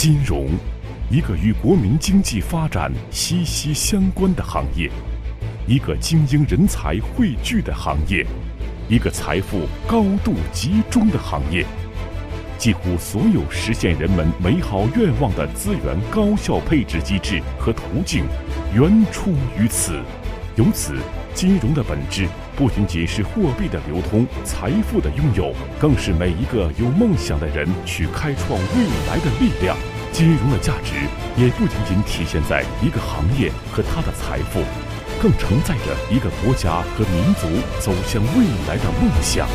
金融，一个与国民经济发展息息相关的行业，一个精英人才汇聚的行业，一个财富高度集中的行业。几乎所有实现人们美好愿望的资源高效配置机制和途径，源出于此。由此，金融的本质不仅仅是货币的流通、财富的拥有，更是每一个有梦想的人去开创未来的力量。金融的价值也不仅仅体现在一个行业和它的财富，更承载着一个国家和民族走向未来的梦想。